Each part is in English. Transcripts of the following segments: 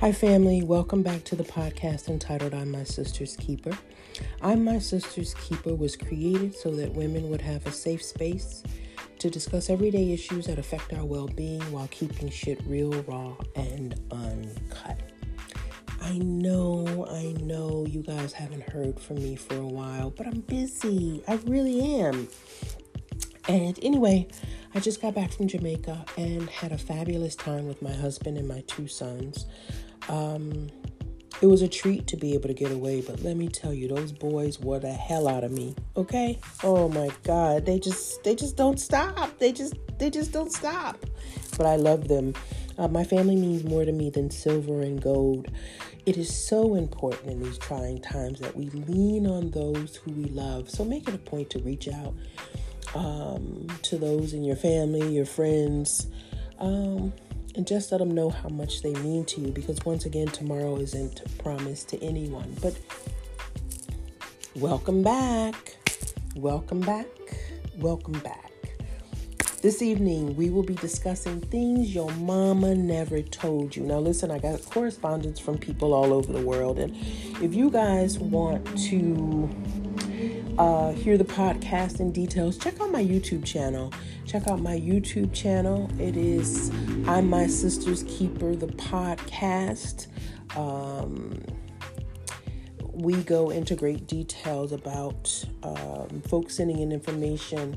Hi, family. Welcome back to the podcast entitled I'm My Sister's Keeper. I'm My Sister's Keeper was created so that women would have a safe space to discuss everyday issues that affect our well being while keeping shit real, raw, and uncut. I know, I know you guys haven't heard from me for a while, but I'm busy. I really am. And anyway, I just got back from Jamaica and had a fabulous time with my husband and my two sons. Um, it was a treat to be able to get away, but let me tell you, those boys wore the hell out of me. Okay? Oh my God, they just they just don't stop. They just they just don't stop. But I love them. Uh, my family means more to me than silver and gold. It is so important in these trying times that we lean on those who we love. So make it a point to reach out um, to those in your family, your friends. Um, and just let them know how much they mean to you because once again tomorrow isn't promised to anyone. But welcome back. Welcome back. Welcome back. This evening we will be discussing things your mama never told you. Now listen i got correspondence from people all over the world and if you guys want to uh, hear the podcast in details, check out my YouTube channel. Check out my YouTube channel. It is I'm My Sister's Keeper, the podcast. Um, we go into great details about um, folks sending in information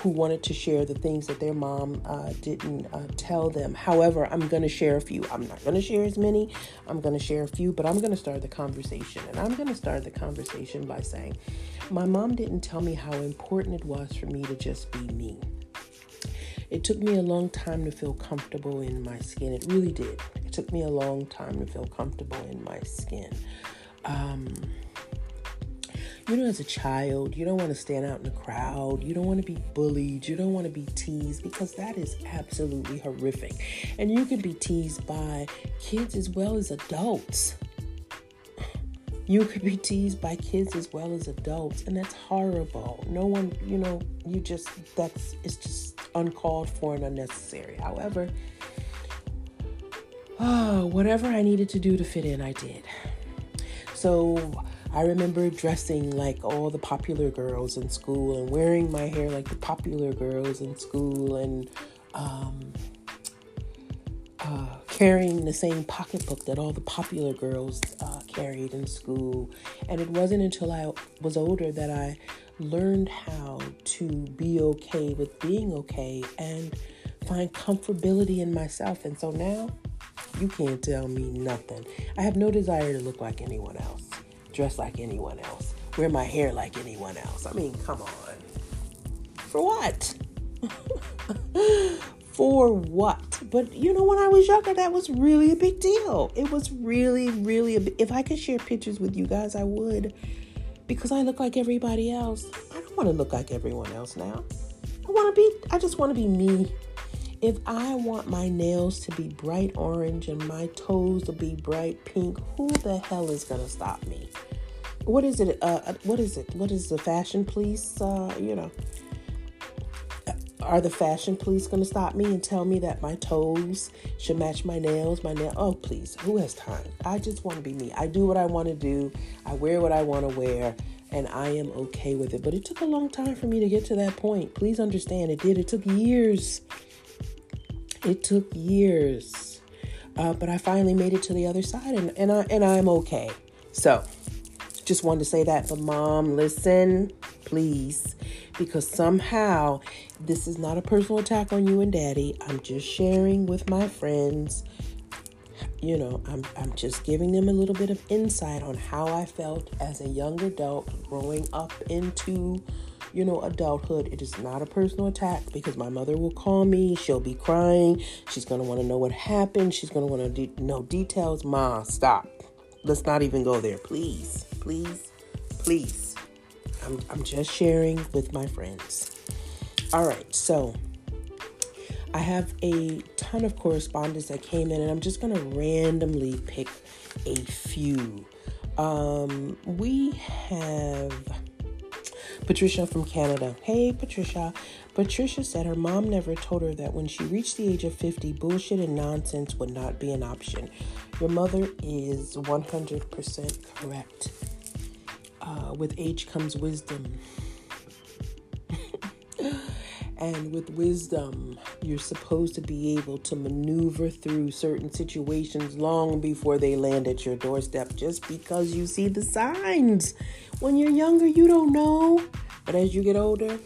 who wanted to share the things that their mom uh, didn't uh, tell them. However, I'm going to share a few. I'm not going to share as many. I'm going to share a few, but I'm going to start the conversation. And I'm going to start the conversation by saying, my mom didn't tell me how important it was for me to just be me. It took me a long time to feel comfortable in my skin. It really did. It took me a long time to feel comfortable in my skin. Um, you know, as a child, you don't want to stand out in the crowd. You don't want to be bullied. You don't want to be teased because that is absolutely horrific. And you can be teased by kids as well as adults. You could be teased by kids as well as adults, and that's horrible. No one, you know, you just, that's, it's just uncalled for and unnecessary. However, oh, whatever I needed to do to fit in, I did. So, I remember dressing like all the popular girls in school and wearing my hair like the popular girls in school and um, uh, carrying the same pocketbook that all the popular girls uh, carried in school. And it wasn't until I was older that I learned how to be okay with being okay and find comfortability in myself. And so now you can't tell me nothing. I have no desire to look like anyone else dress like anyone else, wear my hair like anyone else. I mean, come on. For what? For what? But you know, when I was younger, that was really a big deal. It was really, really, a, if I could share pictures with you guys, I would. Because I look like everybody else. I don't want to look like everyone else now. I want to be, I just want to be me. If I want my nails to be bright orange and my toes to be bright pink, who the hell is going to stop me? What is it? Uh, uh, what is it? What is the fashion police? Uh, you know, are the fashion police going to stop me and tell me that my toes should match my nails? My nail? Oh, please, who has time? I just want to be me. I do what I want to do. I wear what I want to wear and I am okay with it. But it took a long time for me to get to that point. Please understand, it did. It took years. It took years. Uh, but I finally made it to the other side and, and I and I'm okay. So just wanted to say that. But mom, listen, please. Because somehow this is not a personal attack on you and daddy. I'm just sharing with my friends. You know, I'm I'm just giving them a little bit of insight on how I felt as a young adult growing up into you know, adulthood. It is not a personal attack because my mother will call me. She'll be crying. She's going to want to know what happened. She's going to want to de- know details. Ma, stop. Let's not even go there, please. Please. Please. I'm, I'm just sharing with my friends. All right, so I have a ton of correspondence that came in, and I'm just going to randomly pick a few. Um, we have Patricia from Canada. Hey, Patricia. Patricia said her mom never told her that when she reached the age of 50, bullshit and nonsense would not be an option. Your mother is 100% correct. Uh, with age comes wisdom. And with wisdom, you're supposed to be able to maneuver through certain situations long before they land at your doorstep just because you see the signs. When you're younger, you don't know. But as you get older,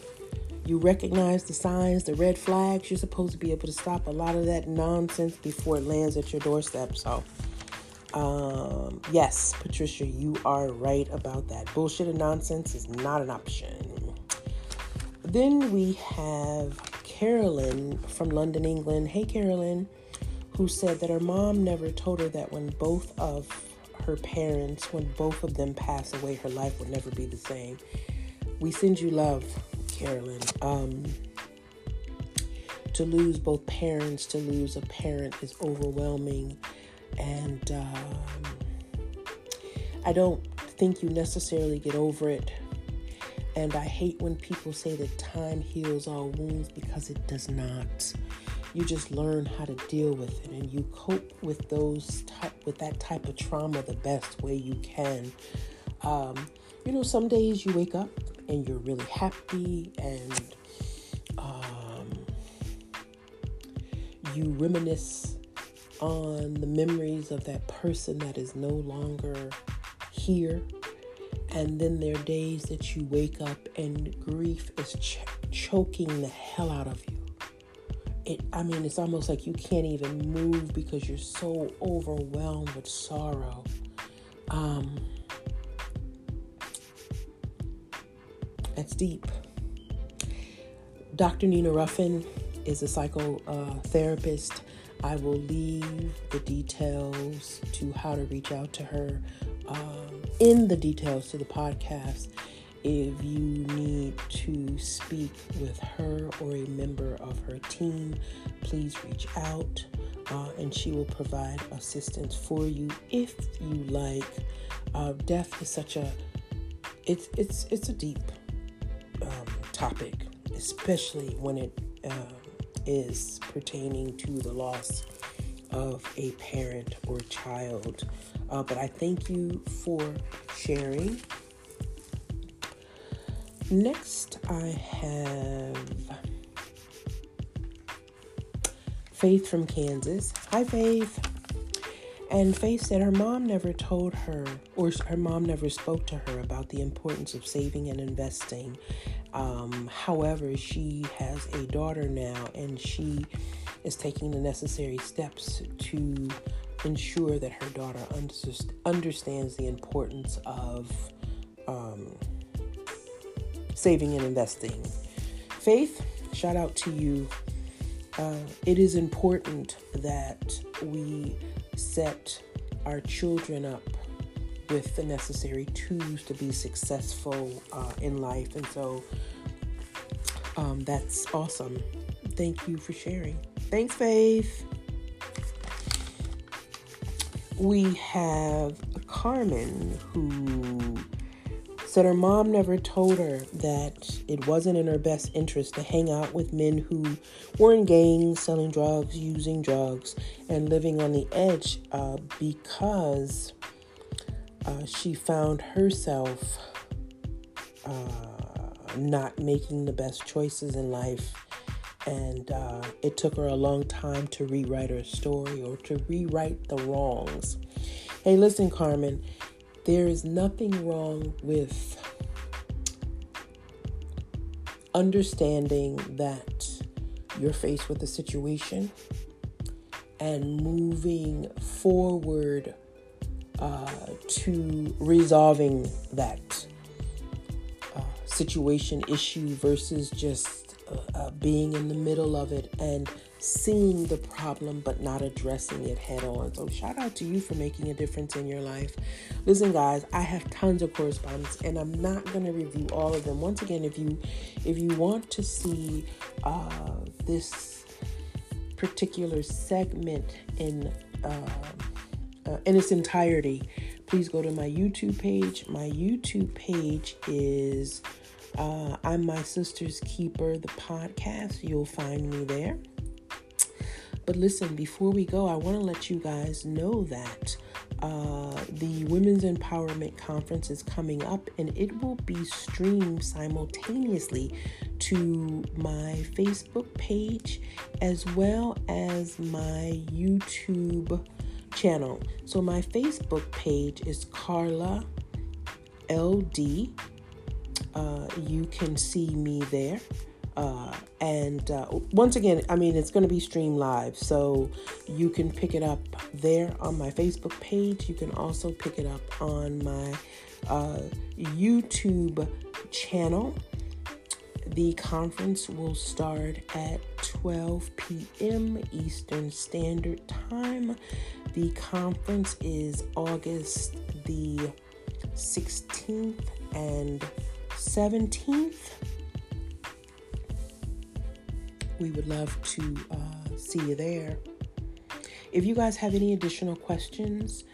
you recognize the signs, the red flags. You're supposed to be able to stop a lot of that nonsense before it lands at your doorstep. So, um, yes, Patricia, you are right about that. Bullshit and nonsense is not an option. Then we have Carolyn from London, England. Hey, Carolyn, who said that her mom never told her that when both of her parents, when both of them pass away, her life would never be the same. We send you love. Carolyn. Um, to lose both parents, to lose a parent is overwhelming. And um, I don't think you necessarily get over it. And I hate when people say that time heals all wounds because it does not. You just learn how to deal with it and you cope with those type with that type of trauma the best way you can. Um, you know, some days you wake up and you're really happy and um, you reminisce on the memories of that person that is no longer here. And then there are days that you wake up and grief is ch- choking the hell out of you. It, I mean, it's almost like you can't even move because you're so overwhelmed with sorrow. Um, That's deep. Dr. Nina Ruffin is a psychotherapist. I will leave the details to how to reach out to her in the details to the podcast. If you need to speak with her or a member of her team, please reach out uh, and she will provide assistance for you if you like. Uh, death is such a it's it's it's a deep um, topic, especially when it uh, is pertaining to the loss of a parent or child. Uh, but I thank you for sharing. Next, I have Faith from Kansas. Hi, Faith. And Faith said her mom never told her, or her mom never spoke to her about the importance of saving and investing. Um, however, she has a daughter now, and she is taking the necessary steps to ensure that her daughter understands the importance of um, saving and investing. Faith, shout out to you. Uh, it is important that we set our children up with the necessary tools to be successful uh, in life. And so um, that's awesome. Thank you for sharing. Thanks, Faith. We have Carmen who said her mom never told her that it wasn't in her best interest to hang out with men who were in gangs, selling drugs, using drugs, and living on the edge uh, because uh, she found herself uh, not making the best choices in life. And uh, it took her a long time to rewrite her story or to rewrite the wrongs. Hey, listen, Carmen, there is nothing wrong with understanding that you're faced with a situation and moving forward uh, to resolving that uh, situation issue versus just uh, uh being in the middle of it and seeing the problem but not addressing it head on. So shout out to you for making a difference in your life. Listen guys, I have tons of correspondence and I'm not going to review all of them. Once again, if you if you want to see uh, this particular segment in uh, uh, in its entirety, please go to my YouTube page. My YouTube page is Uh, I'm My Sister's Keeper, the podcast. You'll find me there. But listen, before we go, I want to let you guys know that uh, the Women's Empowerment Conference is coming up and it will be streamed simultaneously to my Facebook page as well as my YouTube channel. So, my Facebook page is Carla LD. Uh, you can see me there. Uh, and uh, once again, I mean, it's going to be streamed live, so you can pick it up there on my Facebook page. You can also pick it up on my uh, YouTube channel. The conference will start at 12 p.m. Eastern Standard Time. The conference is August the 16th and 17th we would love to uh, see you there. If you guys have any additional questions,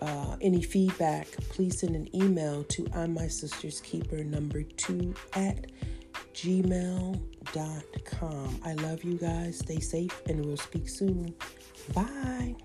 uh, any feedback, please send an email to I'm My Sister's Keeper number two at gmail.com. I love you guys. Stay safe and we'll speak soon. Bye.